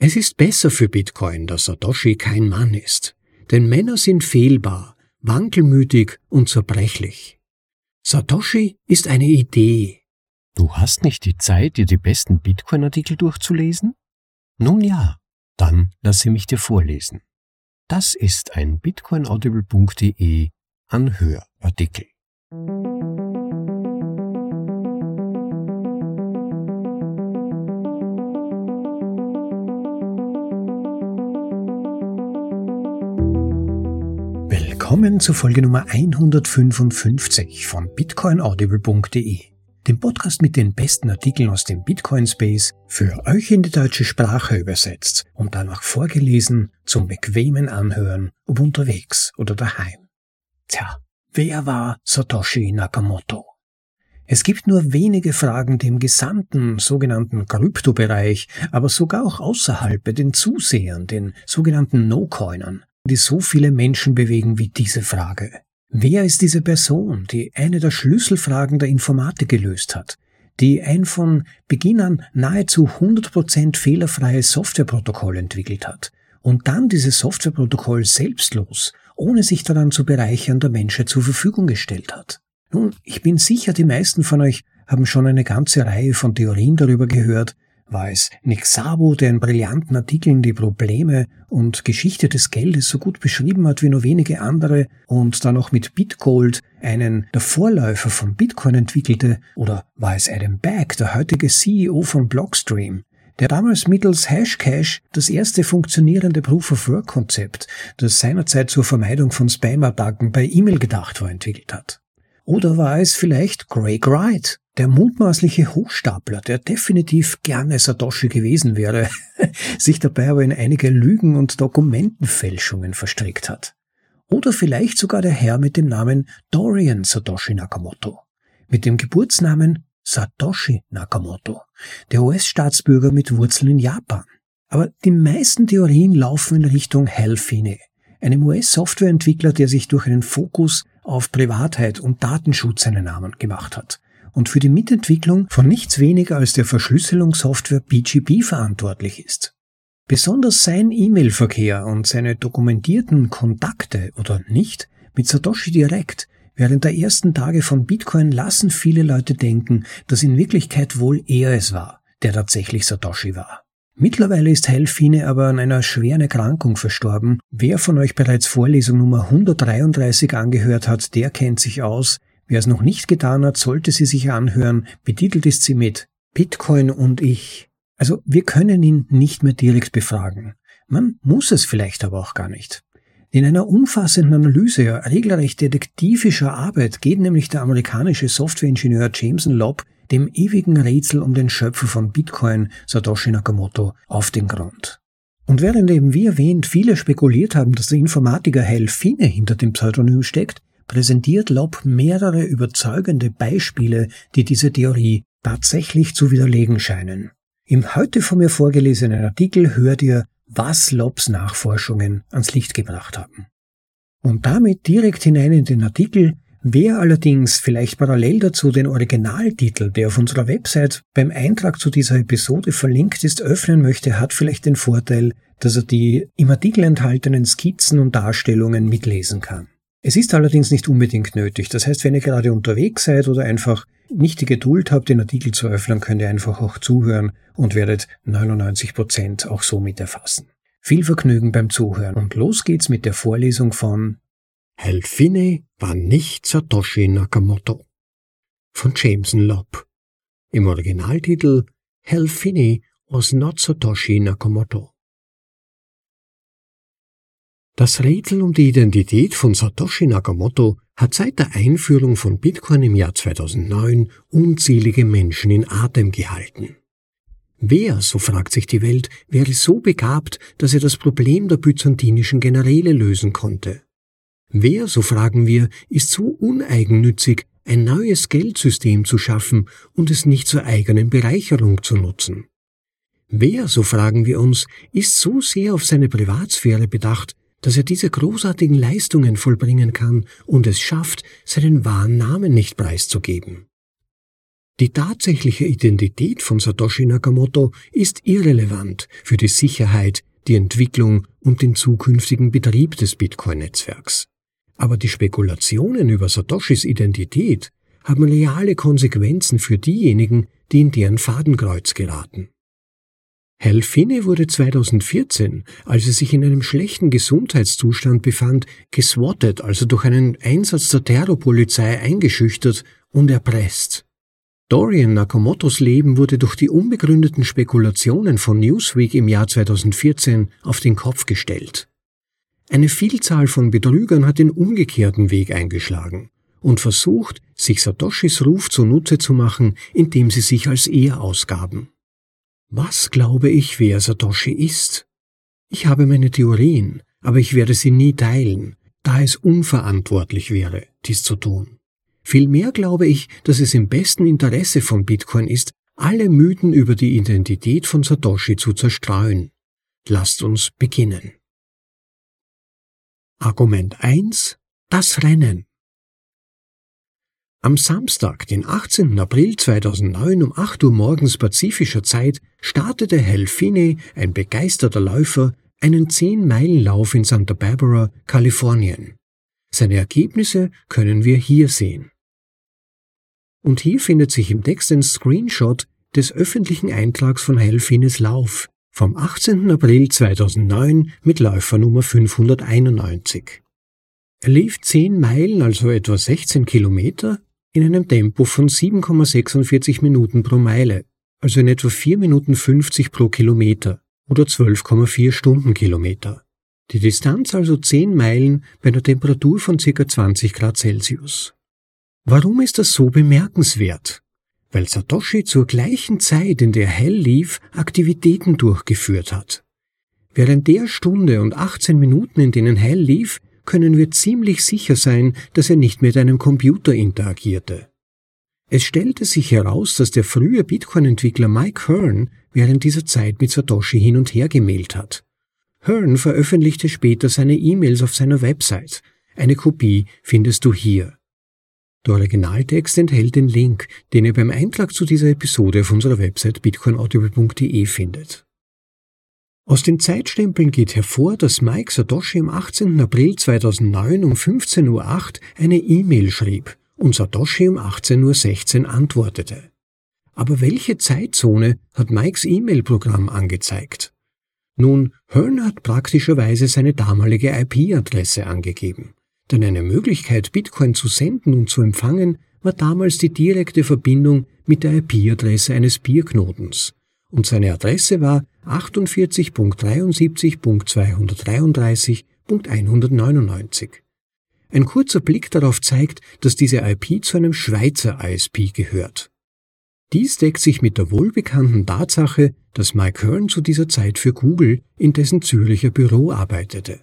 Es ist besser für Bitcoin, dass Satoshi kein Mann ist, denn Männer sind fehlbar, wankelmütig und zerbrechlich. Satoshi ist eine Idee. Du hast nicht die Zeit, dir die besten Bitcoin-Artikel durchzulesen? Nun ja, dann lasse mich dir vorlesen. Das ist ein bitcoinaudible.de Anhörartikel. Willkommen zur Folge Nummer 155 von bitcoinaudible.de, dem Podcast mit den besten Artikeln aus dem Bitcoin Space, für euch in die deutsche Sprache übersetzt und danach vorgelesen zum bequemen Anhören, ob unterwegs oder daheim. Tja, wer war Satoshi Nakamoto? Es gibt nur wenige Fragen, die im gesamten sogenannten Kryptobereich, aber sogar auch außerhalb bei den Zusehern, den sogenannten No-Coinern, die so viele Menschen bewegen wie diese Frage. Wer ist diese Person, die eine der Schlüsselfragen der Informatik gelöst hat, die ein von Beginn an nahezu 100% fehlerfreies Softwareprotokoll entwickelt hat und dann dieses Softwareprotokoll selbstlos, ohne sich daran zu bereichern, der Menschheit zur Verfügung gestellt hat? Nun, ich bin sicher, die meisten von euch haben schon eine ganze Reihe von Theorien darüber gehört, war es Nick Szabo, der in brillanten Artikeln die Probleme und Geschichte des Geldes so gut beschrieben hat wie nur wenige andere und dann auch mit Bitgold einen der Vorläufer von Bitcoin entwickelte, oder war es Adam Back, der heutige CEO von Blockstream, der damals mittels Hashcash das erste funktionierende Proof-of-Work-Konzept, das seinerzeit zur Vermeidung von Spam-Attacken bei E-Mail gedacht war, entwickelt hat. Oder war es vielleicht Craig Wright, der mutmaßliche Hochstapler, der definitiv gerne Satoshi gewesen wäre, sich dabei aber in einige Lügen und Dokumentenfälschungen verstrickt hat. Oder vielleicht sogar der Herr mit dem Namen Dorian Satoshi Nakamoto, mit dem Geburtsnamen Satoshi Nakamoto, der US-Staatsbürger mit Wurzeln in Japan. Aber die meisten Theorien laufen in Richtung Hal Finney, einem US-Softwareentwickler, der sich durch einen Fokus auf Privatheit und Datenschutz seinen Namen gemacht hat und für die Mitentwicklung von nichts weniger als der Verschlüsselungssoftware BGP verantwortlich ist. Besonders sein E-Mail-Verkehr und seine dokumentierten Kontakte oder nicht mit Satoshi direkt während der ersten Tage von Bitcoin lassen viele Leute denken, dass in Wirklichkeit wohl er es war, der tatsächlich Satoshi war. Mittlerweile ist Helfine aber an einer schweren Erkrankung verstorben. Wer von euch bereits Vorlesung Nummer 133 angehört hat, der kennt sich aus. Wer es noch nicht getan hat, sollte sie sich anhören. Betitelt ist sie mit Bitcoin und ich. Also wir können ihn nicht mehr direkt befragen. Man muss es vielleicht aber auch gar nicht. In einer umfassenden Analyse regelrecht detektivischer Arbeit geht nämlich der amerikanische Softwareingenieur Jameson Lobb dem ewigen Rätsel um den Schöpfer von Bitcoin, Satoshi Nakamoto, auf den Grund. Und während eben wie erwähnt viele spekuliert haben, dass der Informatiker Hal Fine hinter dem Pseudonym steckt, präsentiert Lobb mehrere überzeugende Beispiele, die diese Theorie tatsächlich zu widerlegen scheinen. Im heute von mir vorgelesenen Artikel hört ihr, was Lobbs Nachforschungen ans Licht gebracht haben. Und damit direkt hinein in den Artikel, Wer allerdings vielleicht parallel dazu den Originaltitel, der auf unserer Website beim Eintrag zu dieser Episode verlinkt ist, öffnen möchte, hat vielleicht den Vorteil, dass er die im Artikel enthaltenen Skizzen und Darstellungen mitlesen kann. Es ist allerdings nicht unbedingt nötig. Das heißt, wenn ihr gerade unterwegs seid oder einfach nicht die Geduld habt, den Artikel zu öffnen, könnt ihr einfach auch zuhören und werdet 99 Prozent auch so mit erfassen. Viel Vergnügen beim Zuhören und los geht's mit der Vorlesung von Helfine war nicht Satoshi Nakamoto von Jameson Lobb. Im Originaltitel Helfine was not Satoshi Nakamoto. Das Rätsel um die Identität von Satoshi Nakamoto hat seit der Einführung von Bitcoin im Jahr 2009 unzählige Menschen in Atem gehalten. Wer, so fragt sich die Welt, wäre so begabt, dass er das Problem der byzantinischen Generäle lösen konnte? Wer, so fragen wir, ist so uneigennützig, ein neues Geldsystem zu schaffen und es nicht zur eigenen Bereicherung zu nutzen? Wer, so fragen wir uns, ist so sehr auf seine Privatsphäre bedacht, dass er diese großartigen Leistungen vollbringen kann und es schafft, seinen wahren Namen nicht preiszugeben. Die tatsächliche Identität von Satoshi Nakamoto ist irrelevant für die Sicherheit, die Entwicklung und den zukünftigen Betrieb des Bitcoin-Netzwerks. Aber die Spekulationen über Satoshis Identität haben reale Konsequenzen für diejenigen, die in deren Fadenkreuz geraten. Hal Finney wurde 2014, als er sich in einem schlechten Gesundheitszustand befand, geswattet, also durch einen Einsatz der Terrorpolizei eingeschüchtert und erpresst. Dorian Nakamotos Leben wurde durch die unbegründeten Spekulationen von Newsweek im Jahr 2014 auf den Kopf gestellt. Eine Vielzahl von Betrügern hat den umgekehrten Weg eingeschlagen und versucht, sich Satoshis Ruf zunutze zu machen, indem sie sich als er ausgaben. Was glaube ich, wer Satoshi ist? Ich habe meine Theorien, aber ich werde sie nie teilen, da es unverantwortlich wäre, dies zu tun. Vielmehr glaube ich, dass es im besten Interesse von Bitcoin ist, alle Mythen über die Identität von Satoshi zu zerstreuen. Lasst uns beginnen. Argument 1. Das Rennen. Am Samstag, den 18. April 2009 um 8 Uhr morgens pazifischer Zeit, startete Hal Finney, ein begeisterter Läufer, einen 10-Meilen-Lauf in Santa Barbara, Kalifornien. Seine Ergebnisse können wir hier sehen. Und hier findet sich im Text ein Screenshot des öffentlichen Eintrags von Hal Finneys Lauf vom 18. April 2009 mit Läufernummer 591. Er lief 10 Meilen, also etwa 16 Kilometer, in einem Tempo von 7,46 Minuten pro Meile, also in etwa 4 Minuten 50 pro Kilometer oder 12,4 Stundenkilometer. Die Distanz also 10 Meilen bei einer Temperatur von ca. 20 Grad Celsius. Warum ist das so bemerkenswert? Weil Satoshi zur gleichen Zeit, in der Hell lief, Aktivitäten durchgeführt hat. Während der Stunde und 18 Minuten, in denen Hell lief, können wir ziemlich sicher sein, dass er nicht mit einem Computer interagierte. Es stellte sich heraus, dass der frühe Bitcoin-Entwickler Mike Hearn während dieser Zeit mit Satoshi hin und her gemailt hat. Hearn veröffentlichte später seine E-Mails auf seiner Website. Eine Kopie findest du hier. Der Originaltext enthält den Link, den ihr beim Eintrag zu dieser Episode auf unserer Website bitcoinaudible.de findet. Aus den Zeitstempeln geht hervor, dass Mike Satoshi am 18. April 2009 um 15.08 Uhr eine E-Mail schrieb und Satoshi um 18.16 Uhr antwortete. Aber welche Zeitzone hat Mikes E-Mail-Programm angezeigt? Nun, Hearn hat praktischerweise seine damalige IP-Adresse angegeben. Denn eine Möglichkeit, Bitcoin zu senden und zu empfangen, war damals die direkte Verbindung mit der IP-Adresse eines Bierknotens und seine Adresse war 48.73.233.199. Ein kurzer Blick darauf zeigt, dass diese IP zu einem Schweizer ISP gehört. Dies deckt sich mit der wohlbekannten Tatsache, dass Mike Hearn zu dieser Zeit für Google in dessen Züricher Büro arbeitete.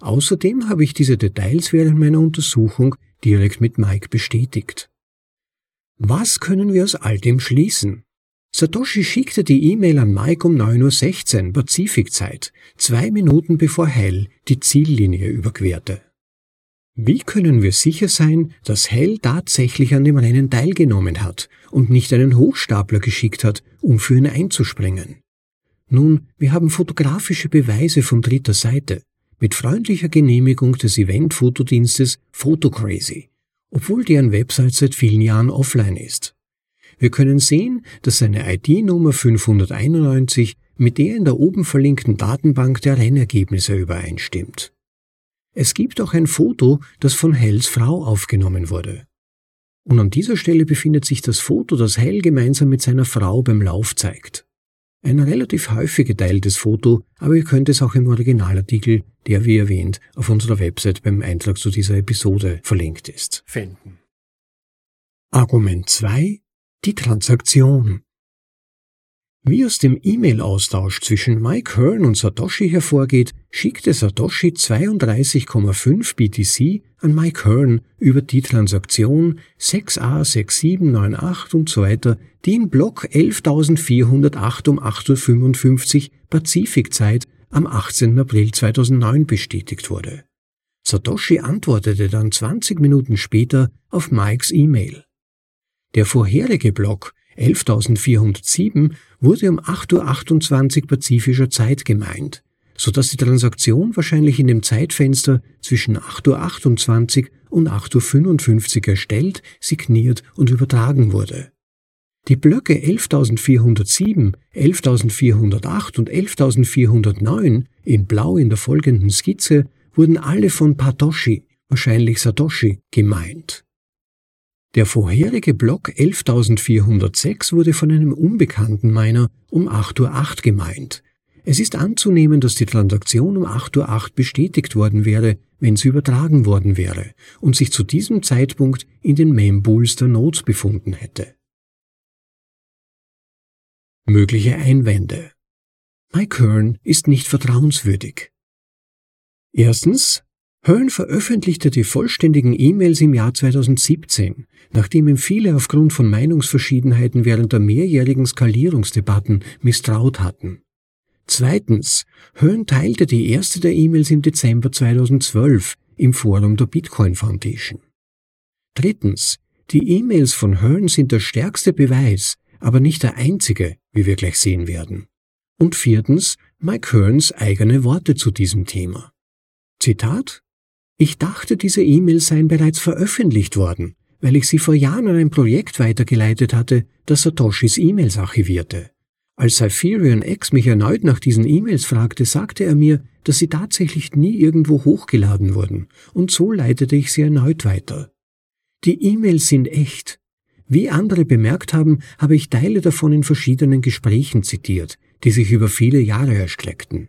Außerdem habe ich diese Details während meiner Untersuchung direkt mit Mike bestätigt. Was können wir aus all dem schließen? Satoshi schickte die E-Mail an Mike um 9.16 Uhr Pazifikzeit, zwei Minuten bevor Hell die Ziellinie überquerte. Wie können wir sicher sein, dass Hell tatsächlich an dem Rennen teilgenommen hat und nicht einen Hochstapler geschickt hat, um für ihn einzuspringen? Nun, wir haben fotografische Beweise von dritter Seite, mit freundlicher Genehmigung des Event-Fotodienstes Photocrazy, obwohl deren Website seit vielen Jahren offline ist. Wir können sehen, dass seine ID-Nummer 591 mit der in der oben verlinkten Datenbank der Rennergebnisse übereinstimmt. Es gibt auch ein Foto, das von Hells Frau aufgenommen wurde. Und an dieser Stelle befindet sich das Foto, das Hell gemeinsam mit seiner Frau beim Lauf zeigt. Ein relativ häufig geteiltes Foto, aber ihr könnt es auch im Originalartikel, der wie erwähnt auf unserer Website beim Eintrag zu dieser Episode verlinkt ist, finden. Argument 2 die Transaktion. Wie aus dem E-Mail-Austausch zwischen Mike Hearn und Satoshi hervorgeht, schickte Satoshi 32,5 BTC an Mike Hearn über die Transaktion 6A6798 und so weiter, die in Block 11.408 um 8.55 Uhr Pazifikzeit am 18. April 2009 bestätigt wurde. Satoshi antwortete dann 20 Minuten später auf Mikes E-Mail. Der vorherige Block 11.407 wurde um 8.28 Uhr pazifischer Zeit gemeint, so dass die Transaktion wahrscheinlich in dem Zeitfenster zwischen 8.28 Uhr und 8.55 Uhr erstellt, signiert und übertragen wurde. Die Blöcke 11.407, 11.408 und 11.409 in Blau in der folgenden Skizze wurden alle von Patoshi, wahrscheinlich Satoshi, gemeint. Der vorherige Block 11.406 wurde von einem unbekannten Miner um 8.08 Uhr gemeint. Es ist anzunehmen, dass die Transaktion um 8.08 Uhr bestätigt worden wäre, wenn sie übertragen worden wäre und sich zu diesem Zeitpunkt in den Mempools der Nodes befunden hätte. Mögliche Einwände Mike Hearn ist nicht vertrauenswürdig. Erstens, Hearn veröffentlichte die vollständigen E-Mails im Jahr 2017, nachdem ihm viele aufgrund von Meinungsverschiedenheiten während der mehrjährigen Skalierungsdebatten misstraut hatten. Zweitens, Hearn teilte die erste der E-Mails im Dezember 2012 im Forum der Bitcoin Foundation. Drittens, die E-Mails von Hearn sind der stärkste Beweis, aber nicht der einzige, wie wir gleich sehen werden. Und viertens, Mike Hearns eigene Worte zu diesem Thema. Zitat ich dachte, diese E-Mails seien bereits veröffentlicht worden, weil ich sie vor Jahren an ein Projekt weitergeleitet hatte, das Satoshis E-Mails archivierte. Als Cypherion X mich erneut nach diesen E-Mails fragte, sagte er mir, dass sie tatsächlich nie irgendwo hochgeladen wurden, und so leitete ich sie erneut weiter. Die E-Mails sind echt. Wie andere bemerkt haben, habe ich Teile davon in verschiedenen Gesprächen zitiert, die sich über viele Jahre erstreckten.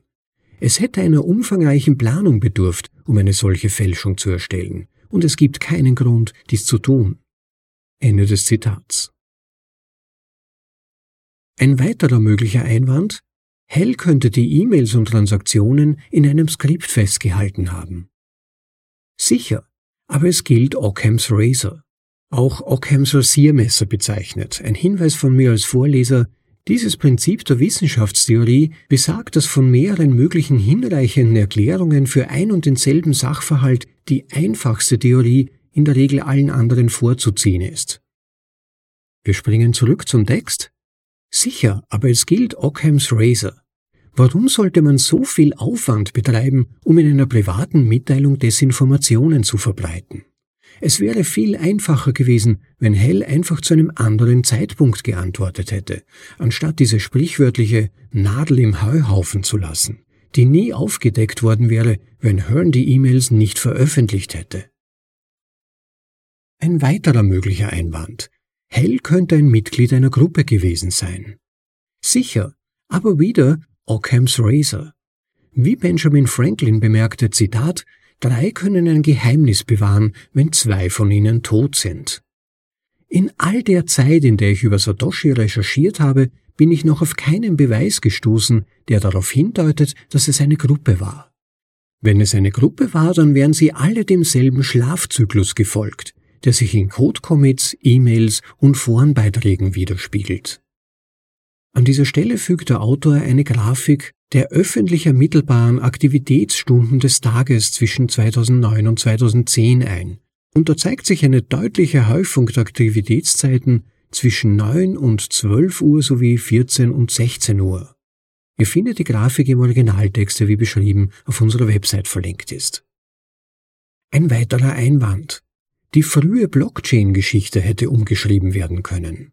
Es hätte einer umfangreichen Planung bedurft, um eine solche Fälschung zu erstellen, und es gibt keinen Grund, dies zu tun. Ende des Zitats. Ein weiterer möglicher Einwand Hell könnte die E-Mails und Transaktionen in einem Skript festgehalten haben. Sicher, aber es gilt Ockhams Razor, auch Ockhams Rasiermesser bezeichnet, ein Hinweis von mir als Vorleser, dieses Prinzip der Wissenschaftstheorie besagt, dass von mehreren möglichen hinreichenden Erklärungen für ein und denselben Sachverhalt die einfachste Theorie in der Regel allen anderen vorzuziehen ist. Wir springen zurück zum Text. Sicher, aber es gilt Ockhams Razor. Warum sollte man so viel Aufwand betreiben, um in einer privaten Mitteilung Desinformationen zu verbreiten? Es wäre viel einfacher gewesen, wenn Hell einfach zu einem anderen Zeitpunkt geantwortet hätte, anstatt diese sprichwörtliche Nadel im Heuhaufen zu lassen, die nie aufgedeckt worden wäre, wenn Hearn die E-Mails nicht veröffentlicht hätte. Ein weiterer möglicher Einwand. Hell könnte ein Mitglied einer Gruppe gewesen sein. Sicher, aber wieder Ockhams Razor. Wie Benjamin Franklin bemerkte, Zitat, Drei können ein Geheimnis bewahren, wenn zwei von ihnen tot sind. In all der Zeit, in der ich über Satoshi recherchiert habe, bin ich noch auf keinen Beweis gestoßen, der darauf hindeutet, dass es eine Gruppe war. Wenn es eine Gruppe war, dann wären sie alle demselben Schlafzyklus gefolgt, der sich in Codecommits, E-Mails und Forenbeiträgen widerspiegelt. An dieser Stelle fügt der Autor eine Grafik der öffentlich ermittelbaren Aktivitätsstunden des Tages zwischen 2009 und 2010 ein. Und da zeigt sich eine deutliche Häufung der Aktivitätszeiten zwischen 9 und 12 Uhr sowie 14 und 16 Uhr. Ihr findet die Grafik im Originaltext, der wie beschrieben auf unserer Website verlinkt ist. Ein weiterer Einwand. Die frühe Blockchain-Geschichte hätte umgeschrieben werden können.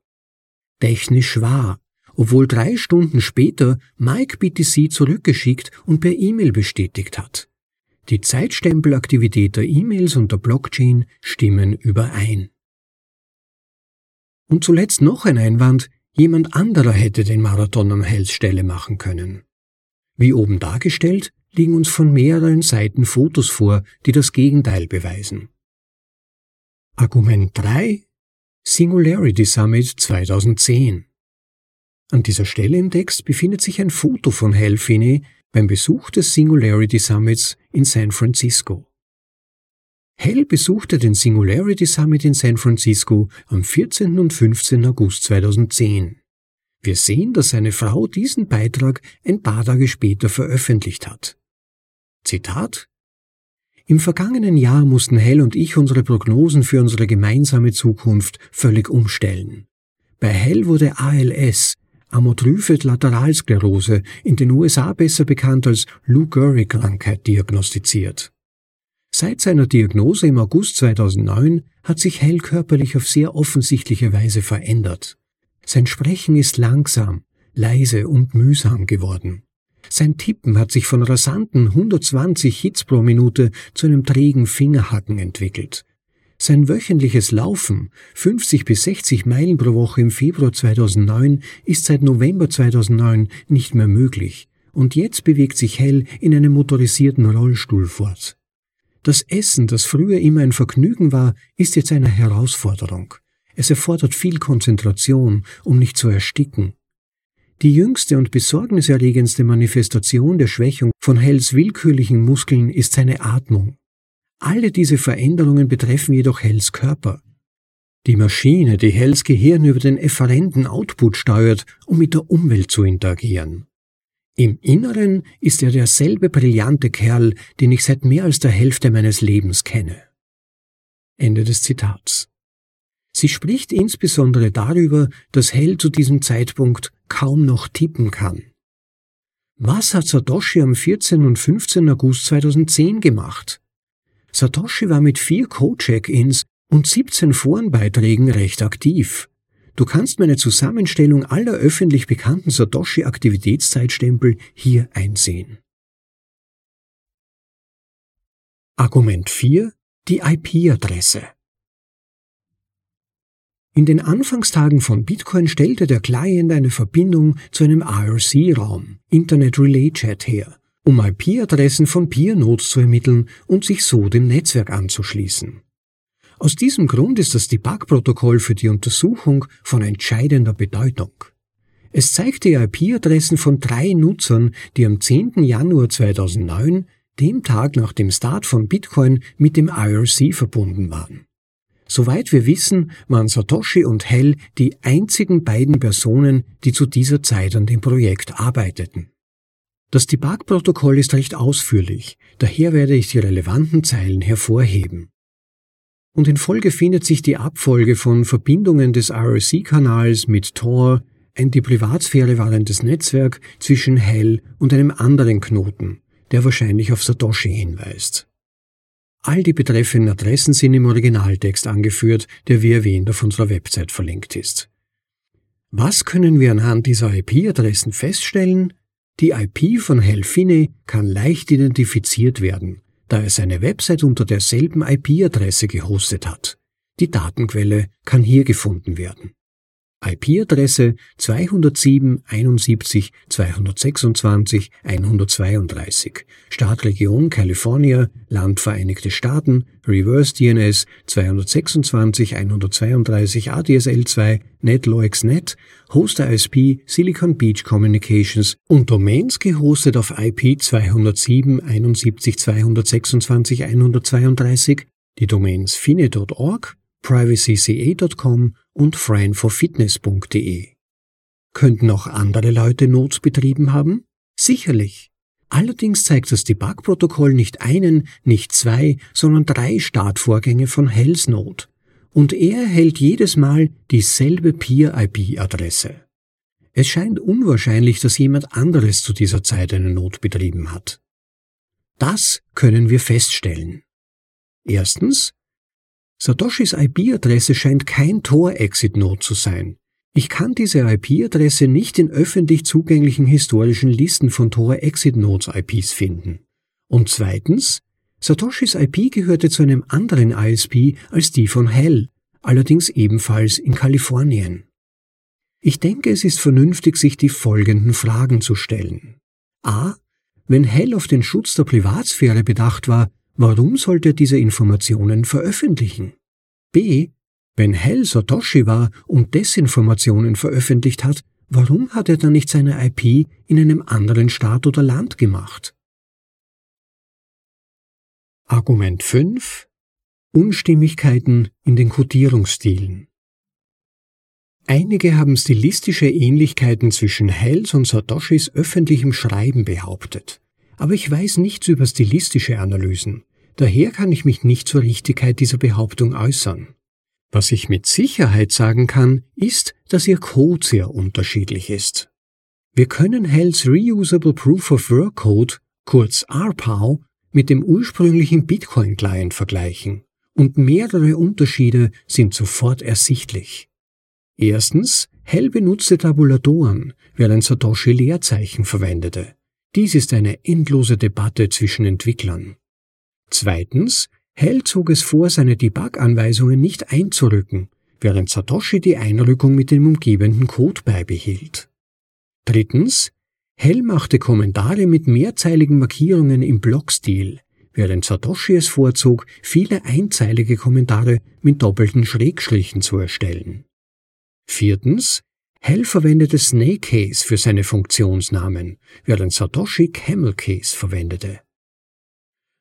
Technisch wahr, obwohl drei Stunden später Mike BTC zurückgeschickt und per E-Mail bestätigt hat. Die Zeitstempelaktivität der E-Mails und der Blockchain stimmen überein. Und zuletzt noch ein Einwand, jemand anderer hätte den Marathon am Hellstelle machen können. Wie oben dargestellt, liegen uns von mehreren Seiten Fotos vor, die das Gegenteil beweisen. Argument 3 Singularity Summit 2010 an dieser Stelle im Text befindet sich ein Foto von Hal Finney beim Besuch des Singularity Summits in San Francisco. Hell besuchte den Singularity Summit in San Francisco am 14. und 15. August 2010. Wir sehen, dass seine Frau diesen Beitrag ein paar Tage später veröffentlicht hat. Zitat Im vergangenen Jahr mussten Hell und ich unsere Prognosen für unsere gemeinsame Zukunft völlig umstellen. Bei Hell wurde ALS, Amyotrophe Lateralsklerose, in den USA besser bekannt als Lou Gehrig-Krankheit, diagnostiziert. Seit seiner Diagnose im August 2009 hat sich Hell körperlich auf sehr offensichtliche Weise verändert. Sein Sprechen ist langsam, leise und mühsam geworden. Sein Tippen hat sich von rasanten 120 Hits pro Minute zu einem trägen Fingerhacken entwickelt. Sein wöchentliches Laufen, 50 bis 60 Meilen pro Woche im Februar 2009, ist seit November 2009 nicht mehr möglich. Und jetzt bewegt sich Hell in einem motorisierten Rollstuhl fort. Das Essen, das früher immer ein Vergnügen war, ist jetzt eine Herausforderung. Es erfordert viel Konzentration, um nicht zu ersticken. Die jüngste und besorgniserregendste Manifestation der Schwächung von Hells willkürlichen Muskeln ist seine Atmung. Alle diese Veränderungen betreffen jedoch Hells Körper. Die Maschine, die Hells Gehirn über den efferenten Output steuert, um mit der Umwelt zu interagieren. Im Inneren ist er derselbe brillante Kerl, den ich seit mehr als der Hälfte meines Lebens kenne. Ende des Zitats. Sie spricht insbesondere darüber, dass Hell zu diesem Zeitpunkt kaum noch tippen kann. Was hat Satoshi am 14. und 15. August 2010 gemacht? Satoshi war mit vier Code-Check-ins und 17 Forenbeiträgen recht aktiv. Du kannst meine Zusammenstellung aller öffentlich bekannten Satoshi-Aktivitätszeitstempel hier einsehen. Argument 4. Die IP-Adresse. In den Anfangstagen von Bitcoin stellte der Client eine Verbindung zu einem IRC-Raum, Internet Relay Chat her, um IP-Adressen von Peer-Nodes zu ermitteln und sich so dem Netzwerk anzuschließen. Aus diesem Grund ist das Debug-Protokoll für die Untersuchung von entscheidender Bedeutung. Es zeigt die IP-Adressen von drei Nutzern, die am 10. Januar 2009, dem Tag nach dem Start von Bitcoin, mit dem IRC verbunden waren. Soweit wir wissen, waren Satoshi und Hell die einzigen beiden Personen, die zu dieser Zeit an dem Projekt arbeiteten. Das Debug-Protokoll ist recht ausführlich, daher werde ich die relevanten Zeilen hervorheben. Und in Folge findet sich die Abfolge von Verbindungen des RSC-Kanals mit Tor, ein die Privatsphäre wahrendes Netzwerk zwischen Hell und einem anderen Knoten, der wahrscheinlich auf Satoshi hinweist. All die betreffenden Adressen sind im Originaltext angeführt, der wie erwähnt auf unserer Website verlinkt ist. Was können wir anhand dieser IP-Adressen feststellen? Die IP von Helfine kann leicht identifiziert werden, da er seine Website unter derselben IP-Adresse gehostet hat. Die Datenquelle kann hier gefunden werden. IP-Adresse 207 71 226 132, Startregion California, Land Vereinigte Staaten, Reverse DNS 226 132 ADSL2, NetLoexNet, Hoster ISP Silicon Beach Communications und Domains gehostet auf IP 207 71 226 132, die Domains fine.org, privacyca.com und friendforfitness.de. Könnten auch andere Leute Notes betrieben haben? Sicherlich. Allerdings zeigt das Debug-Protokoll nicht einen, nicht zwei, sondern drei Startvorgänge von Hells Note. Und er erhält jedes Mal dieselbe Peer-IP-Adresse. Es scheint unwahrscheinlich, dass jemand anderes zu dieser Zeit eine Not betrieben hat. Das können wir feststellen. Erstens, Satoshis IP-Adresse scheint kein Tor-Exit-Node zu sein. Ich kann diese IP-Adresse nicht in öffentlich zugänglichen historischen Listen von Tor-Exit-Nodes-IPs finden. Und zweitens, Satoshis IP gehörte zu einem anderen ISP als die von Hell, allerdings ebenfalls in Kalifornien. Ich denke, es ist vernünftig, sich die folgenden Fragen zu stellen. A. Wenn Hell auf den Schutz der Privatsphäre bedacht war, Warum sollte er diese Informationen veröffentlichen? B. Wenn Hell Satoshi war und Desinformationen veröffentlicht hat, warum hat er dann nicht seine IP in einem anderen Staat oder Land gemacht? Argument 5 Unstimmigkeiten in den Codierungsstilen. Einige haben stilistische Ähnlichkeiten zwischen Hells und Satoshis öffentlichem Schreiben behauptet. Aber ich weiß nichts über stilistische Analysen. Daher kann ich mich nicht zur Richtigkeit dieser Behauptung äußern. Was ich mit Sicherheit sagen kann, ist, dass ihr Code sehr unterschiedlich ist. Wir können Hells Reusable Proof of Work Code, kurz RPOW, mit dem ursprünglichen Bitcoin-Client vergleichen, und mehrere Unterschiede sind sofort ersichtlich. Erstens, Hell benutzte Tabulatoren, während Satoshi Leerzeichen verwendete. Dies ist eine endlose Debatte zwischen Entwicklern. Zweitens, Hell zog es vor, seine Debug-Anweisungen nicht einzurücken, während Satoshi die Einrückung mit dem umgebenden Code beibehielt. Drittens, Hell machte Kommentare mit mehrzeiligen Markierungen im Blockstil, während Satoshi es vorzog, viele einzeilige Kommentare mit doppelten Schrägstrichen zu erstellen. Viertens, Hell verwendete Snake Case für seine Funktionsnamen, während Satoshi Camel Case verwendete.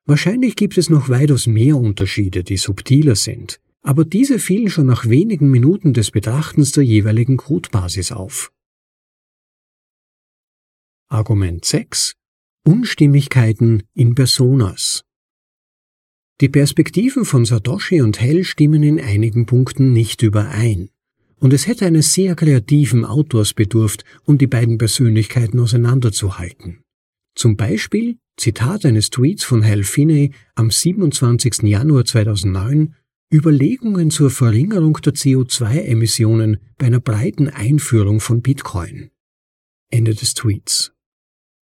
Wahrscheinlich gibt es noch weitaus mehr Unterschiede, die subtiler sind, aber diese fielen schon nach wenigen Minuten des Betrachtens der jeweiligen Codebasis auf. Argument 6 Unstimmigkeiten in Personas Die Perspektiven von Satoshi und Hell stimmen in einigen Punkten nicht überein, und es hätte eines sehr kreativen Autors bedurft, um die beiden Persönlichkeiten auseinanderzuhalten. Zum Beispiel Zitat eines Tweets von Hal Finney am 27. Januar 2009 Überlegungen zur Verringerung der CO2-Emissionen bei einer breiten Einführung von Bitcoin. Ende des Tweets.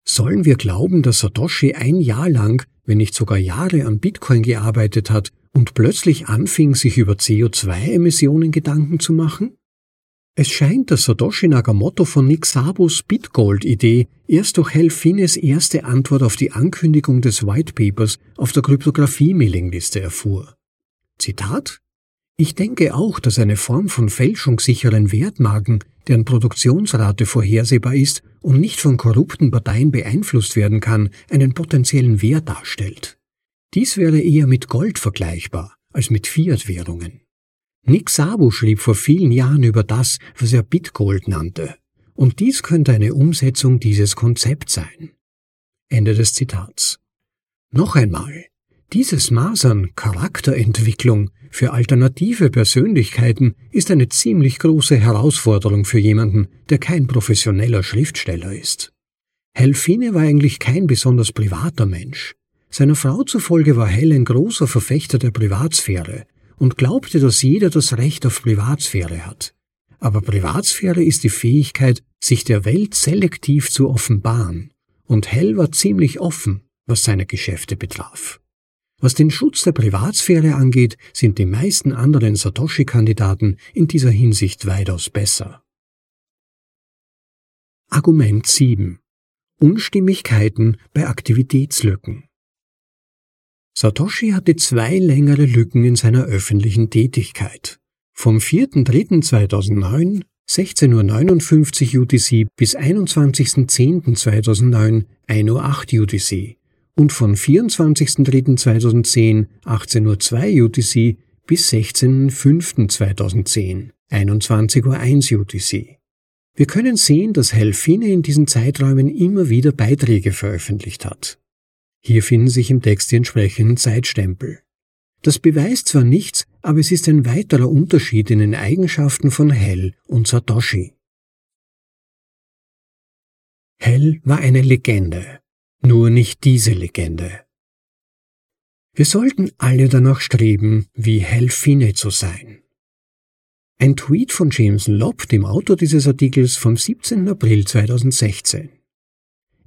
Sollen wir glauben, dass Satoshi ein Jahr lang, wenn nicht sogar Jahre an Bitcoin gearbeitet hat und plötzlich anfing, sich über CO2-Emissionen Gedanken zu machen? Es scheint, dass Satoshi Nakamoto von Nick Sabos Bitgold-Idee erst durch Helfines erste Antwort auf die Ankündigung des White Papers auf der Kryptographie-Mailingliste erfuhr. Zitat Ich denke auch, dass eine Form von fälschungssicheren Wertmarken, deren Produktionsrate vorhersehbar ist und nicht von korrupten Parteien beeinflusst werden kann, einen potenziellen Wert darstellt. Dies wäre eher mit Gold vergleichbar als mit Fiat-Währungen. Nick Szabo schrieb vor vielen Jahren über das, was er Bitgold nannte. Und dies könnte eine Umsetzung dieses Konzepts sein. Ende des Zitats. Noch einmal. Dieses Maß an Charakterentwicklung für alternative Persönlichkeiten ist eine ziemlich große Herausforderung für jemanden, der kein professioneller Schriftsteller ist. Helfine war eigentlich kein besonders privater Mensch. Seiner Frau zufolge war Hell ein großer Verfechter der Privatsphäre und glaubte, dass jeder das Recht auf Privatsphäre hat. Aber Privatsphäre ist die Fähigkeit, sich der Welt selektiv zu offenbaren, und Hell war ziemlich offen, was seine Geschäfte betraf. Was den Schutz der Privatsphäre angeht, sind die meisten anderen Satoshi-Kandidaten in dieser Hinsicht weitaus besser. Argument 7. Unstimmigkeiten bei Aktivitätslücken. Satoshi hatte zwei längere Lücken in seiner öffentlichen Tätigkeit. Vom 4.3.2009 16.59 Uhr UTC bis 21.10.2009 1.08 Uhr UTC und von 24.03.2010 18.02 Uhr UTC bis 16.05.2010 21.01 Uhr UTC. Wir können sehen, dass Helfine in diesen Zeiträumen immer wieder Beiträge veröffentlicht hat. Hier finden sich im Text die entsprechenden Zeitstempel. Das beweist zwar nichts, aber es ist ein weiterer Unterschied in den Eigenschaften von Hell und Satoshi. Hell war eine Legende, nur nicht diese Legende. Wir sollten alle danach streben, wie Hell Finney zu sein. Ein Tweet von James Lobb, dem Autor dieses Artikels vom 17. April 2016.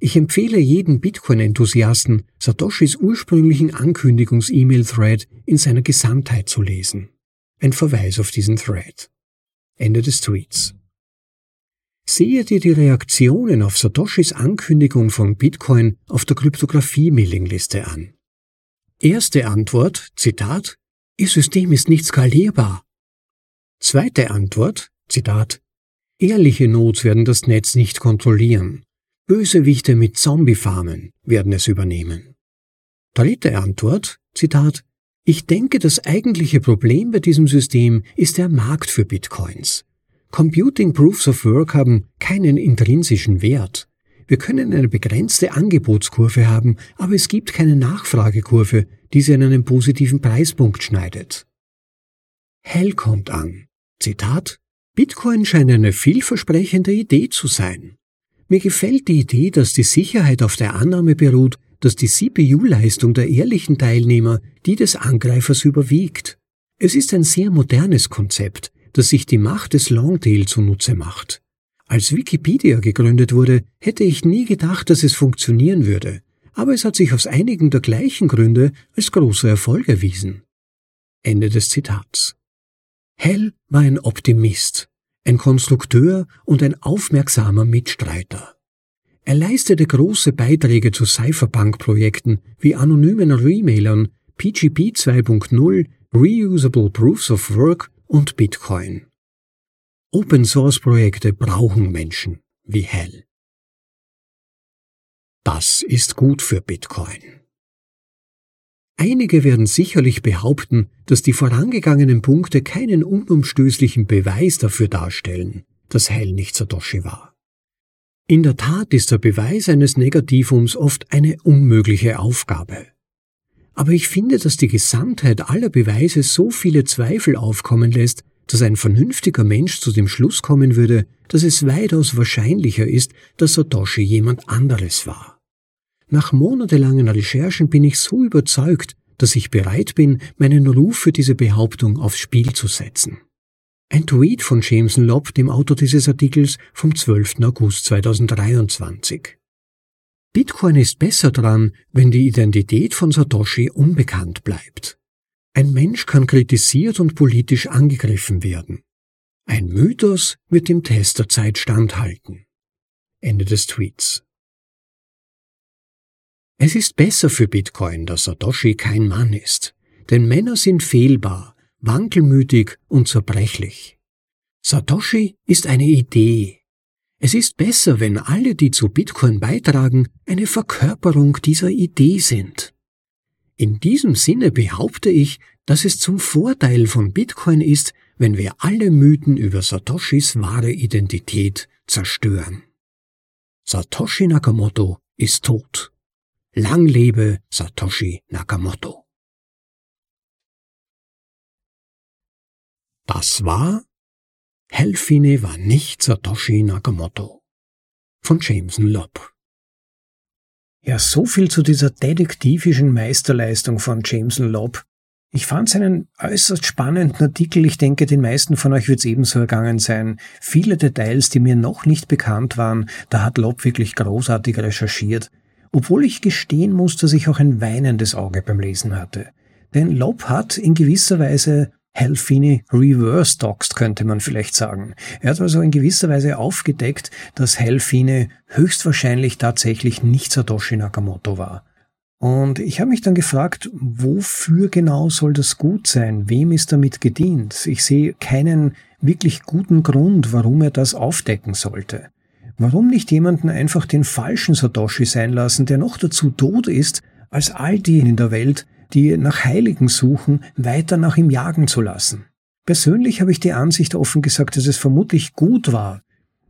Ich empfehle jedem Bitcoin-Enthusiasten, Satoshis ursprünglichen Ankündigungs-E-Mail-Thread in seiner Gesamtheit zu lesen. Ein Verweis auf diesen Thread. Ende des Tweets. Sehe dir die Reaktionen auf Satoshis Ankündigung von Bitcoin auf der Kryptographie-Mailingliste an. Erste Antwort, Zitat, Ihr System ist nicht skalierbar. Zweite Antwort, Zitat, Ehrliche Nodes werden das Netz nicht kontrollieren. Bösewichte mit Zombiefarmen werden es übernehmen. Dritte Antwort, Zitat, ich denke, das eigentliche Problem bei diesem System ist der Markt für Bitcoins. Computing Proofs of Work haben keinen intrinsischen Wert. Wir können eine begrenzte Angebotskurve haben, aber es gibt keine Nachfragekurve, die sie an einen positiven Preispunkt schneidet. Hell kommt an. Zitat Bitcoin scheint eine vielversprechende Idee zu sein. Mir gefällt die Idee, dass die Sicherheit auf der Annahme beruht, dass die CPU-Leistung der ehrlichen Teilnehmer die des Angreifers überwiegt. Es ist ein sehr modernes Konzept, das sich die Macht des Longtail zunutze macht. Als Wikipedia gegründet wurde, hätte ich nie gedacht, dass es funktionieren würde, aber es hat sich aus einigen der gleichen Gründe als großer Erfolg erwiesen. Ende des Zitats. Hell war ein Optimist, ein Konstrukteur und ein aufmerksamer Mitstreiter. Er leistete große Beiträge zu Cypherpunk-Projekten wie anonymen Remailern, PGP 2.0, Reusable Proofs of Work und Bitcoin. Open-Source-Projekte brauchen Menschen wie Hell. Das ist gut für Bitcoin. Einige werden sicherlich behaupten, dass die vorangegangenen Punkte keinen unumstößlichen Beweis dafür darstellen, dass Hell nicht Satoshi war. In der Tat ist der Beweis eines Negativums oft eine unmögliche Aufgabe. Aber ich finde, dass die Gesamtheit aller Beweise so viele Zweifel aufkommen lässt, dass ein vernünftiger Mensch zu dem Schluss kommen würde, dass es weitaus wahrscheinlicher ist, dass Satoshi jemand anderes war. Nach monatelangen Recherchen bin ich so überzeugt, dass ich bereit bin, meinen Ruf für diese Behauptung aufs Spiel zu setzen. Ein Tweet von Jameson Lobb, dem Autor dieses Artikels, vom 12. August 2023. Bitcoin ist besser dran, wenn die Identität von Satoshi unbekannt bleibt. Ein Mensch kann kritisiert und politisch angegriffen werden. Ein Mythos wird dem Test der Zeit standhalten. Ende des Tweets. Es ist besser für Bitcoin, dass Satoshi kein Mann ist, denn Männer sind fehlbar, wankelmütig und zerbrechlich. Satoshi ist eine Idee. Es ist besser, wenn alle, die zu Bitcoin beitragen, eine Verkörperung dieser Idee sind. In diesem Sinne behaupte ich, dass es zum Vorteil von Bitcoin ist, wenn wir alle Mythen über Satoshis wahre Identität zerstören. Satoshi Nakamoto ist tot. Lang lebe Satoshi Nakamoto. Das war Helfine war nicht Satoshi Nakamoto von Jameson Lobb. Ja, so viel zu dieser detektivischen Meisterleistung von Jameson Lobb. Ich fand es einen äußerst spannenden Artikel. Ich denke, den meisten von euch wird es ebenso ergangen sein. Viele Details, die mir noch nicht bekannt waren, da hat Lobb wirklich großartig recherchiert obwohl ich gestehen muss, dass ich auch ein weinendes Auge beim Lesen hatte. Denn Lob hat in gewisser Weise Helfini reverse doxed, könnte man vielleicht sagen. Er hat also in gewisser Weise aufgedeckt, dass Helfine höchstwahrscheinlich tatsächlich nicht Satoshi Nakamoto war. Und ich habe mich dann gefragt, wofür genau soll das gut sein? Wem ist damit gedient? Ich sehe keinen wirklich guten Grund, warum er das aufdecken sollte. Warum nicht jemanden einfach den falschen Satoshi sein lassen, der noch dazu tot ist, als all die in der Welt, die nach Heiligen suchen, weiter nach ihm jagen zu lassen? Persönlich habe ich die Ansicht offen gesagt, dass es vermutlich gut war,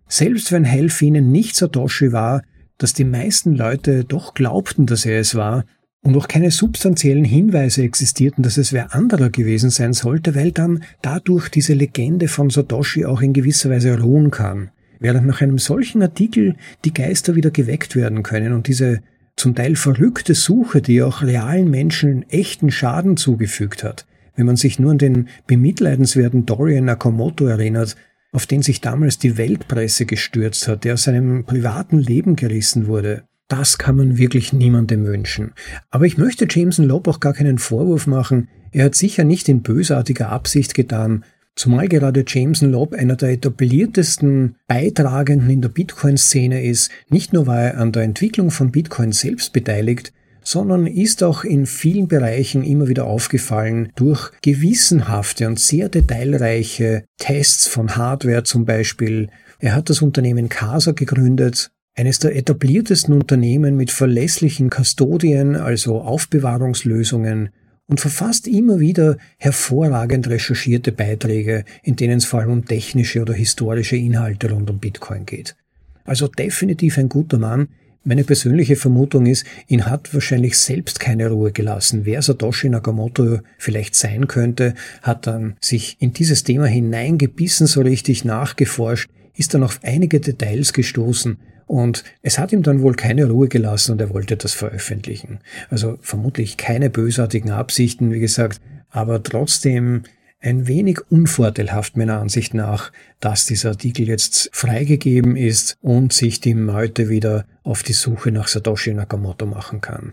selbst wenn Helfinen nicht Satoshi war, dass die meisten Leute doch glaubten, dass er es war und auch keine substanziellen Hinweise existierten, dass es wer anderer gewesen sein sollte, weil dann dadurch diese Legende von Satoshi auch in gewisser Weise ruhen kann während nach einem solchen Artikel die Geister wieder geweckt werden können und diese zum Teil verrückte Suche, die auch realen Menschen echten Schaden zugefügt hat. Wenn man sich nur an den bemitleidenswerten Dorian Nakamoto erinnert, auf den sich damals die Weltpresse gestürzt hat, der aus seinem privaten Leben gerissen wurde. Das kann man wirklich niemandem wünschen. Aber ich möchte Jameson Loeb auch gar keinen Vorwurf machen. Er hat sicher nicht in bösartiger Absicht getan, Zumal gerade Jameson Lobb einer der etabliertesten Beitragenden in der Bitcoin-Szene ist, nicht nur war er an der Entwicklung von Bitcoin selbst beteiligt, sondern ist auch in vielen Bereichen immer wieder aufgefallen durch gewissenhafte und sehr detailreiche Tests von Hardware zum Beispiel. Er hat das Unternehmen Casa gegründet, eines der etabliertesten Unternehmen mit verlässlichen Custodien, also Aufbewahrungslösungen, und verfasst immer wieder hervorragend recherchierte Beiträge, in denen es vor allem um technische oder historische Inhalte rund um Bitcoin geht. Also definitiv ein guter Mann. Meine persönliche Vermutung ist, ihn hat wahrscheinlich selbst keine Ruhe gelassen. Wer Satoshi Nakamoto vielleicht sein könnte, hat dann sich in dieses Thema hineingebissen, so richtig nachgeforscht, ist dann auf einige Details gestoßen und es hat ihm dann wohl keine Ruhe gelassen und er wollte das veröffentlichen. Also vermutlich keine bösartigen Absichten, wie gesagt, aber trotzdem ein wenig unvorteilhaft meiner Ansicht nach, dass dieser Artikel jetzt freigegeben ist und sich die Meute wieder auf die Suche nach Satoshi Nakamoto machen kann.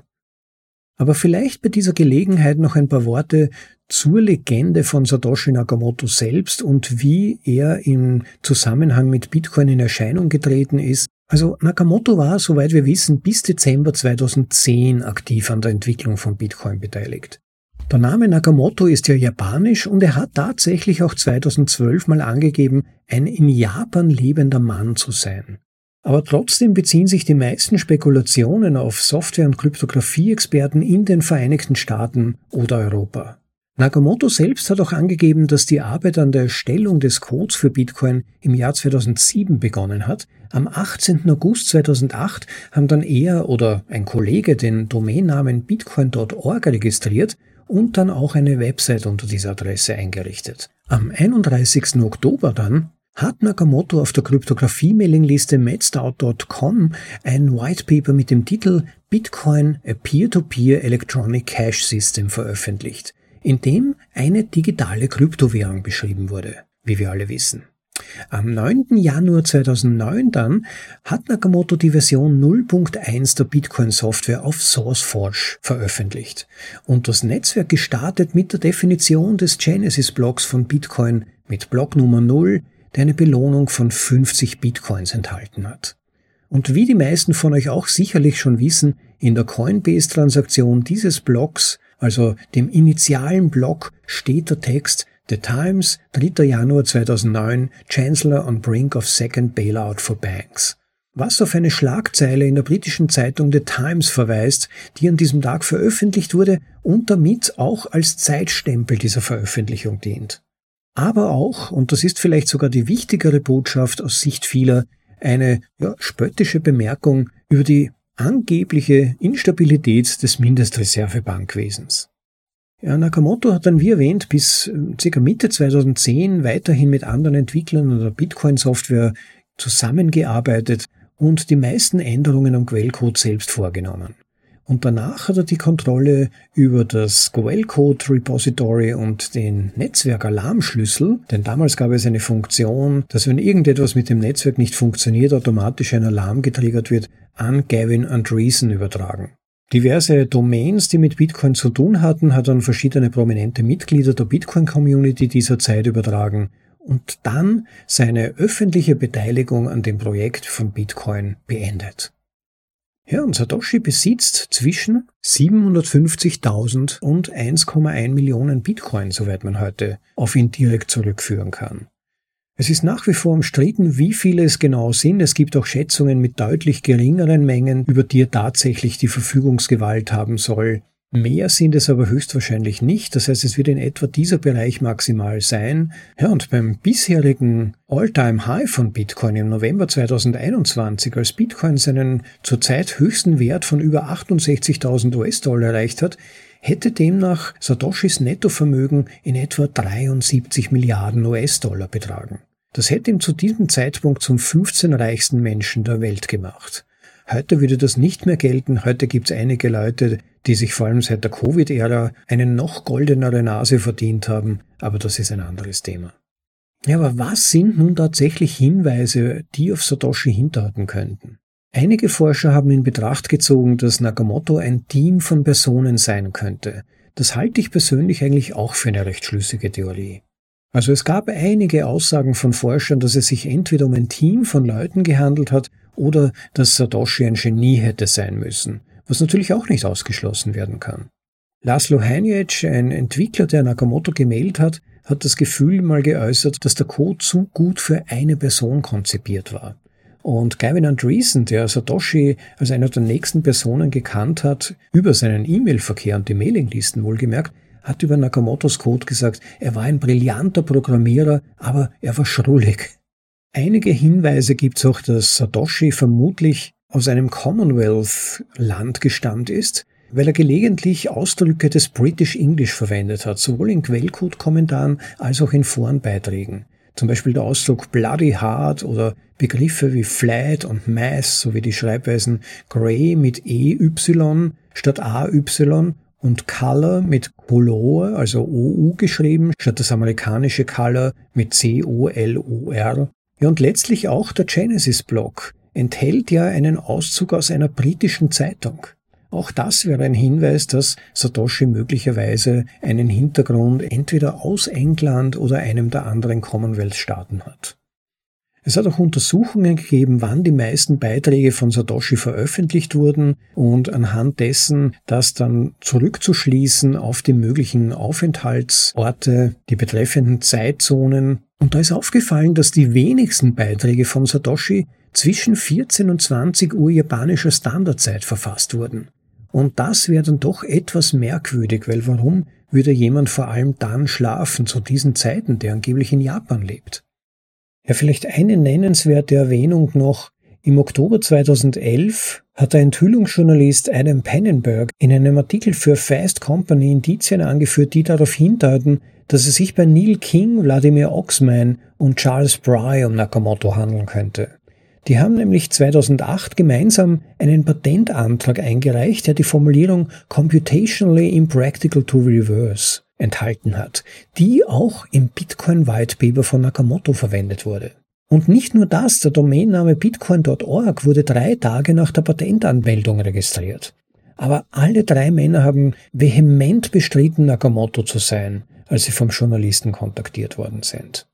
Aber vielleicht bei dieser Gelegenheit noch ein paar Worte zur Legende von Satoshi Nakamoto selbst und wie er im Zusammenhang mit Bitcoin in Erscheinung getreten ist. Also Nakamoto war, soweit wir wissen, bis Dezember 2010 aktiv an der Entwicklung von Bitcoin beteiligt. Der Name Nakamoto ist ja japanisch und er hat tatsächlich auch 2012 mal angegeben, ein in Japan lebender Mann zu sein. Aber trotzdem beziehen sich die meisten Spekulationen auf Software- und Kryptographie-Experten in den Vereinigten Staaten oder Europa. Nakamoto selbst hat auch angegeben, dass die Arbeit an der Erstellung des Codes für Bitcoin im Jahr 2007 begonnen hat. Am 18. August 2008 haben dann er oder ein Kollege den Domainnamen bitcoin.org registriert und dann auch eine Website unter dieser Adresse eingerichtet. Am 31. Oktober dann hat Nakamoto auf der Kryptographie-Mailingliste medstout.com ein White Paper mit dem Titel Bitcoin a Peer-to-Peer -Peer Electronic Cash System veröffentlicht, in dem eine digitale Kryptowährung beschrieben wurde, wie wir alle wissen. Am 9. Januar 2009 dann hat Nakamoto die Version 0.1 der Bitcoin-Software auf SourceForge veröffentlicht und das Netzwerk gestartet mit der Definition des Genesis-Blocks von Bitcoin mit Block Nummer 0, der eine Belohnung von 50 Bitcoins enthalten hat. Und wie die meisten von euch auch sicherlich schon wissen, in der Coinbase-Transaktion dieses Blocks, also dem initialen Block, steht der Text The Times, 3. Januar 2009, Chancellor on brink of second bailout for banks. Was auf eine Schlagzeile in der britischen Zeitung The Times verweist, die an diesem Tag veröffentlicht wurde und damit auch als Zeitstempel dieser Veröffentlichung dient. Aber auch, und das ist vielleicht sogar die wichtigere Botschaft aus Sicht vieler, eine ja, spöttische Bemerkung über die angebliche Instabilität des Mindestreservebankwesens. Ja, Nakamoto hat dann, wie erwähnt, bis äh, ca. Mitte 2010 weiterhin mit anderen Entwicklern oder Bitcoin-Software zusammengearbeitet und die meisten Änderungen am Quellcode selbst vorgenommen. Und danach hat er die Kontrolle über das Quellcode Repository und den Netzwerk-Alarmschlüssel, denn damals gab es eine Funktion, dass wenn irgendetwas mit dem Netzwerk nicht funktioniert, automatisch ein Alarm getriggert wird, an Gavin Andreessen übertragen. Diverse Domains, die mit Bitcoin zu tun hatten, hat dann verschiedene prominente Mitglieder der Bitcoin-Community dieser Zeit übertragen und dann seine öffentliche Beteiligung an dem Projekt von Bitcoin beendet. Ja, und Satoshi besitzt zwischen 750.000 und 1,1 Millionen Bitcoin, soweit man heute auf ihn direkt zurückführen kann. Es ist nach wie vor umstritten, wie viele es genau sind. Es gibt auch Schätzungen mit deutlich geringeren Mengen, über die er tatsächlich die Verfügungsgewalt haben soll. Mehr sind es aber höchstwahrscheinlich nicht. Das heißt, es wird in etwa dieser Bereich maximal sein. Ja, und beim bisherigen All-Time-High von Bitcoin im November 2021, als Bitcoin seinen zurzeit höchsten Wert von über 68.000 US-Dollar erreicht hat, hätte demnach Satoshis Nettovermögen in etwa 73 Milliarden US-Dollar betragen. Das hätte ihn zu diesem Zeitpunkt zum 15 reichsten Menschen der Welt gemacht. Heute würde das nicht mehr gelten. Heute gibt es einige Leute, die sich vor allem seit der Covid-Ära eine noch goldenere Nase verdient haben, aber das ist ein anderes Thema. Ja, aber was sind nun tatsächlich Hinweise, die auf Satoshi hinterhalten könnten? Einige Forscher haben in Betracht gezogen, dass Nakamoto ein Team von Personen sein könnte. Das halte ich persönlich eigentlich auch für eine recht schlüssige Theorie. Also es gab einige Aussagen von Forschern, dass es sich entweder um ein Team von Leuten gehandelt hat oder dass Satoshi ein Genie hätte sein müssen, was natürlich auch nicht ausgeschlossen werden kann. Laszlo Haniec, ein Entwickler, der Nakamoto gemailt hat, hat das Gefühl mal geäußert, dass der Code zu gut für eine Person konzipiert war. Und Gavin Andreessen, der Satoshi als einer der nächsten Personen gekannt hat, über seinen E-Mail-Verkehr und die Mailinglisten wohlgemerkt, hat über Nakamotos Code gesagt, er war ein brillanter Programmierer, aber er war schrullig. Einige Hinweise gibt es auch, dass Satoshi vermutlich aus einem Commonwealth-Land gestammt ist, weil er gelegentlich Ausdrücke des British English verwendet hat, sowohl in Quellcode-Kommentaren als auch in Forenbeiträgen. Zum Beispiel der Ausdruck bloody hard oder Begriffe wie flat und mass sowie die Schreibweisen grey mit EY statt AY und Color mit Color, also OU geschrieben, statt das amerikanische Color mit C-O-L-O-R. Ja, und letztlich auch der Genesis-Block enthält ja einen Auszug aus einer britischen Zeitung. Auch das wäre ein Hinweis, dass Satoshi möglicherweise einen Hintergrund entweder aus England oder einem der anderen Commonwealth-Staaten hat. Es hat auch Untersuchungen gegeben, wann die meisten Beiträge von Satoshi veröffentlicht wurden und anhand dessen das dann zurückzuschließen auf die möglichen Aufenthaltsorte, die betreffenden Zeitzonen. Und da ist aufgefallen, dass die wenigsten Beiträge von Satoshi zwischen 14 und 20 Uhr japanischer Standardzeit verfasst wurden. Und das wäre dann doch etwas merkwürdig, weil warum würde jemand vor allem dann schlafen zu diesen Zeiten, der angeblich in Japan lebt? Ja, vielleicht eine nennenswerte Erwähnung noch. Im Oktober 2011 hat der Enthüllungsjournalist Adam Pennenberg in einem Artikel für Fast Company Indizien angeführt, die darauf hindeuten, dass es sich bei Neil King, Vladimir Oxman und Charles Bry um Nakamoto handeln könnte. Die haben nämlich 2008 gemeinsam einen Patentantrag eingereicht, der die Formulierung computationally impractical to reverse enthalten hat, die auch im Bitcoin White von Nakamoto verwendet wurde. Und nicht nur das, der Domainname bitcoin.org wurde drei Tage nach der Patentanmeldung registriert. Aber alle drei Männer haben vehement bestritten, Nakamoto zu sein, als sie vom Journalisten kontaktiert worden sind.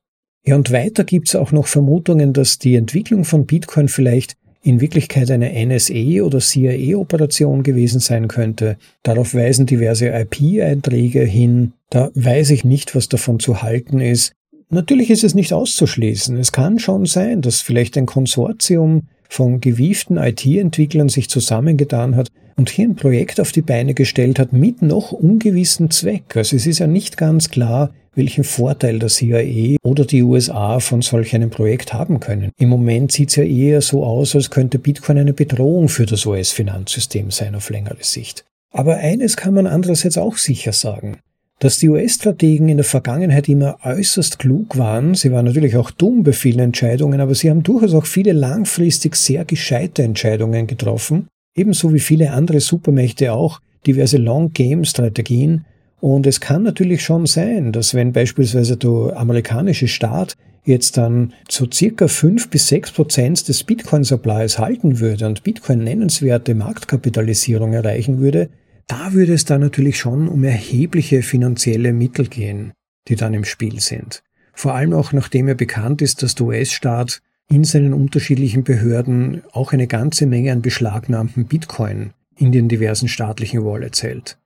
Ja, und weiter gibt's auch noch Vermutungen, dass die Entwicklung von Bitcoin vielleicht in Wirklichkeit eine NSE oder CIA-Operation gewesen sein könnte. Darauf weisen diverse IP-Einträge hin. Da weiß ich nicht, was davon zu halten ist. Natürlich ist es nicht auszuschließen. Es kann schon sein, dass vielleicht ein Konsortium von gewieften IT-Entwicklern sich zusammengetan hat und hier ein Projekt auf die Beine gestellt hat mit noch ungewissen Zweck. Also es ist ja nicht ganz klar, welchen Vorteil der CIA oder die USA von solch einem Projekt haben können. Im Moment sieht es ja eher so aus, als könnte Bitcoin eine Bedrohung für das US-Finanzsystem sein auf längere Sicht. Aber eines kann man andererseits auch sicher sagen. Dass die US-Strategen in der Vergangenheit immer äußerst klug waren, sie waren natürlich auch dumm bei vielen Entscheidungen, aber sie haben durchaus auch viele langfristig sehr gescheite Entscheidungen getroffen, ebenso wie viele andere Supermächte auch diverse Long-Game-Strategien, und es kann natürlich schon sein, dass wenn beispielsweise der amerikanische Staat jetzt dann so circa fünf bis sechs Prozent des Bitcoin-Supplies halten würde und Bitcoin nennenswerte Marktkapitalisierung erreichen würde, da würde es dann natürlich schon um erhebliche finanzielle Mittel gehen, die dann im Spiel sind. Vor allem auch nachdem ja bekannt ist, dass der US-Staat in seinen unterschiedlichen Behörden auch eine ganze Menge an beschlagnahmten Bitcoin in den diversen staatlichen Wallets hält.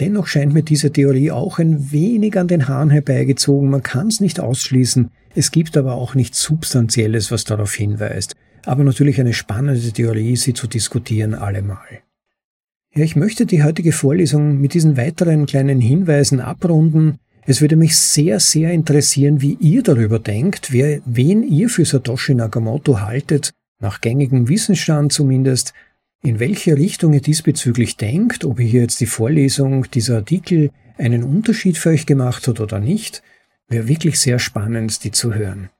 Dennoch scheint mir diese Theorie auch ein wenig an den Haaren herbeigezogen. Man kann es nicht ausschließen. Es gibt aber auch nichts Substanzielles, was darauf hinweist. Aber natürlich eine spannende Theorie, sie zu diskutieren allemal. Ja, ich möchte die heutige Vorlesung mit diesen weiteren kleinen Hinweisen abrunden. Es würde mich sehr, sehr interessieren, wie ihr darüber denkt, wer, wen ihr für Satoshi Nakamoto haltet, nach gängigem Wissensstand zumindest, in welche Richtung ihr diesbezüglich denkt, ob hier jetzt die Vorlesung dieser Artikel einen Unterschied für euch gemacht hat oder nicht, wäre wirklich sehr spannend, die zu hören.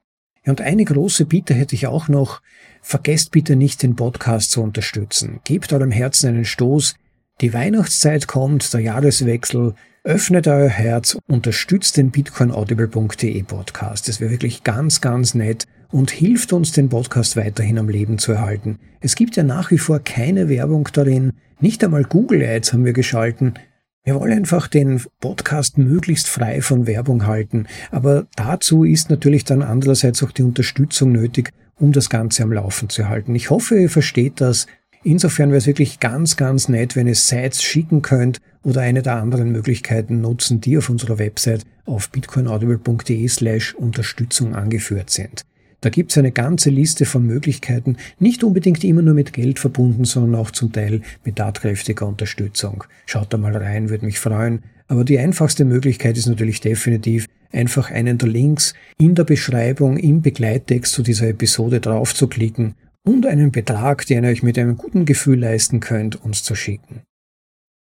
Ja, und eine große Bitte hätte ich auch noch, vergesst bitte nicht den Podcast zu unterstützen. Gebt eurem Herzen einen Stoß. Die Weihnachtszeit kommt, der Jahreswechsel, öffnet euer Herz, unterstützt den bitcoinaudible.de Podcast. Das wäre wirklich ganz, ganz nett und hilft uns, den Podcast weiterhin am Leben zu erhalten. Es gibt ja nach wie vor keine Werbung darin, nicht einmal Google Ads haben wir geschalten. Wir wollen einfach den Podcast möglichst frei von Werbung halten, aber dazu ist natürlich dann andererseits auch die Unterstützung nötig, um das Ganze am Laufen zu halten. Ich hoffe, ihr versteht das. Insofern wäre es wirklich ganz, ganz nett, wenn ihr Sites schicken könnt oder eine der anderen Möglichkeiten nutzen, die auf unserer Website auf bitcoinaudible.de slash Unterstützung angeführt sind. Da gibt es eine ganze Liste von Möglichkeiten, nicht unbedingt immer nur mit Geld verbunden, sondern auch zum Teil mit tatkräftiger Unterstützung. Schaut da mal rein, würde mich freuen. Aber die einfachste Möglichkeit ist natürlich definitiv, einfach einen der Links in der Beschreibung, im Begleittext zu dieser Episode drauf zu klicken und einen Betrag, den ihr euch mit einem guten Gefühl leisten könnt, uns zu schicken.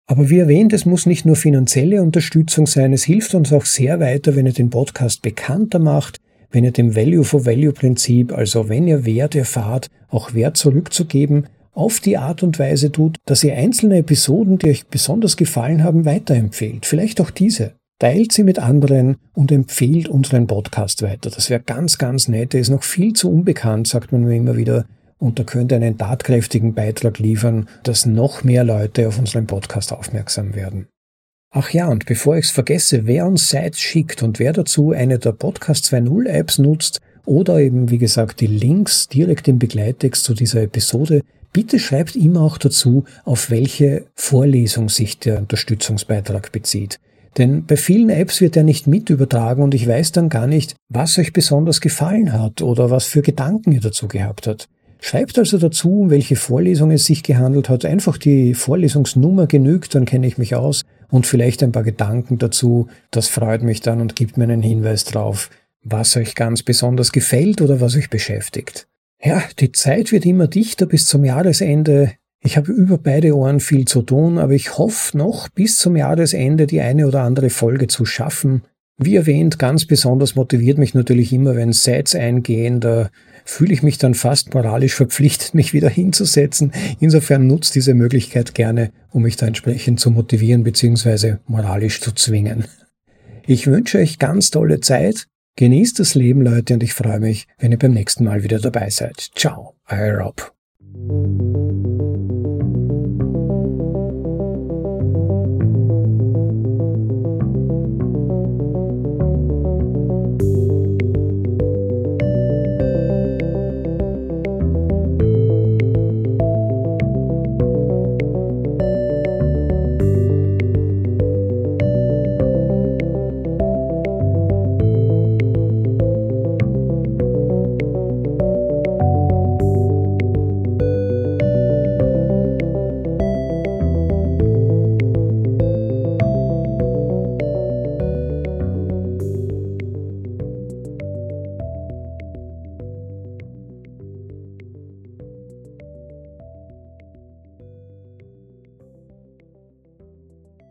Aber wie erwähnt, es muss nicht nur finanzielle Unterstützung sein, es hilft uns auch sehr weiter, wenn ihr den Podcast bekannter macht, wenn ihr dem Value-for-Value-Prinzip, also wenn ihr Wert erfahrt, auch Wert zurückzugeben, auf die Art und Weise tut, dass ihr einzelne Episoden, die euch besonders gefallen haben, weiterempfehlt. Vielleicht auch diese. Teilt sie mit anderen und empfehlt unseren Podcast weiter. Das wäre ganz, ganz nett. Der ist noch viel zu unbekannt, sagt man mir immer wieder. Und da könnte einen tatkräftigen Beitrag liefern, dass noch mehr Leute auf unseren Podcast aufmerksam werden. Ach ja, und bevor ich es vergesse, wer uns Sites schickt und wer dazu eine der Podcast 2.0 Apps nutzt oder eben, wie gesagt, die Links direkt im Begleittext zu dieser Episode, bitte schreibt immer auch dazu, auf welche Vorlesung sich der Unterstützungsbeitrag bezieht. Denn bei vielen Apps wird er nicht mit übertragen und ich weiß dann gar nicht, was euch besonders gefallen hat oder was für Gedanken ihr dazu gehabt habt. Schreibt also dazu, um welche Vorlesung es sich gehandelt hat. Einfach die Vorlesungsnummer genügt, dann kenne ich mich aus und vielleicht ein paar Gedanken dazu. Das freut mich dann und gibt mir einen Hinweis drauf, was euch ganz besonders gefällt oder was euch beschäftigt. Ja, die Zeit wird immer dichter bis zum Jahresende. Ich habe über beide Ohren viel zu tun, aber ich hoffe noch bis zum Jahresende die eine oder andere Folge zu schaffen. Wie erwähnt, ganz besonders motiviert mich natürlich immer, wenn Sets eingehen, da fühle ich mich dann fast moralisch verpflichtet, mich wieder hinzusetzen. Insofern nutzt diese Möglichkeit gerne, um mich da entsprechend zu motivieren bzw. moralisch zu zwingen. Ich wünsche euch ganz tolle Zeit. Genießt das Leben, Leute, und ich freue mich, wenn ihr beim nächsten Mal wieder dabei seid. Ciao, euer Rob.